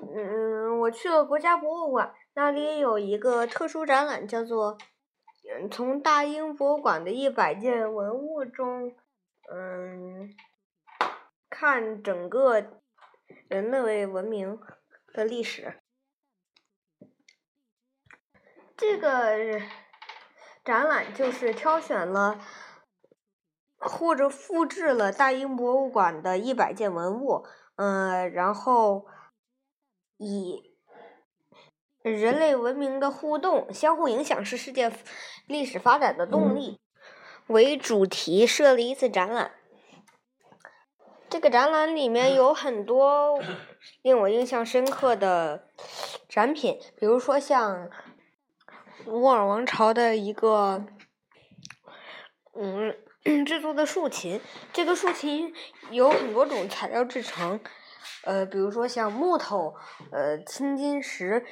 嗯，我去了国家博物馆，那里有一个特殊展览，叫做“嗯，从大英博物馆的一百件文物中，嗯，看整个人类文明的历史”。这个展览就是挑选了或者复制了大英博物馆的一百件文物，嗯，然后。以人类文明的互动、相互影响是世界历史发展的动力为主题设立一次展览。这个展览里面有很多 令我印象深刻的展品，比如说像乌尔王朝的一个嗯 制作的竖琴，这个竖琴有很多种材料制成。呃，比如说像木头、呃青金石、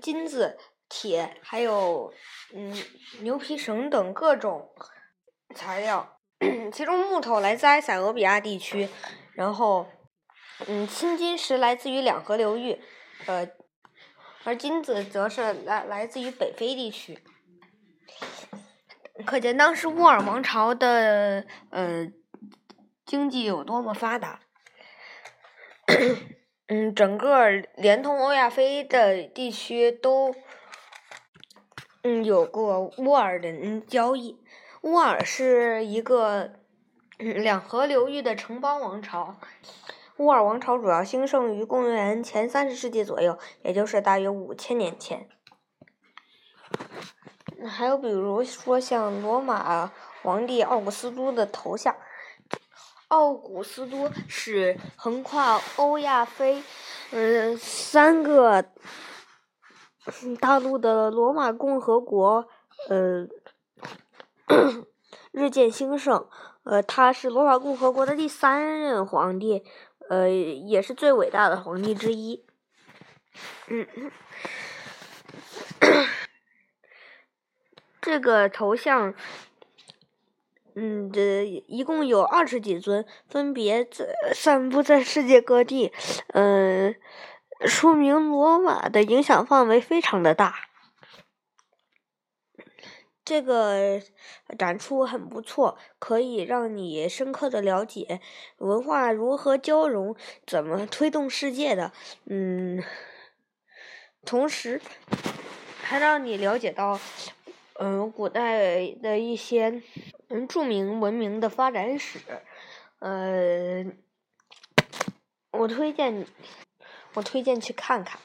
金子、铁，还有嗯牛皮绳等各种材料。其中木头来自埃塞俄比亚地区，然后嗯青金石来自于两河流域，呃而金子则是来来自于北非地区。可见当时乌尔王朝的呃经济有多么发达。嗯，整个连通欧亚非的地区都嗯有过乌尔人交易。乌尔是一个两河流域的城邦王朝。乌尔王朝主要兴盛于公元前三十世纪左右，也就是大约五千年前。还有比如说像罗马皇帝奥古斯都的头像。奥古斯都是横跨欧亚非，嗯，三个大陆的罗马共和国，呃，日渐兴盛。呃，他是罗马共和国的第三任皇帝，呃，也是最伟大的皇帝之一。嗯，这个头像。嗯，这一共有二十几尊，分别在散布在世界各地，嗯，说明罗马的影响范围非常的大。这个展出很不错，可以让你深刻的了解文化如何交融，怎么推动世界的，嗯，同时还让你了解到。嗯，古代的一些嗯著名文明的发展史，呃，我推荐我推荐去看看。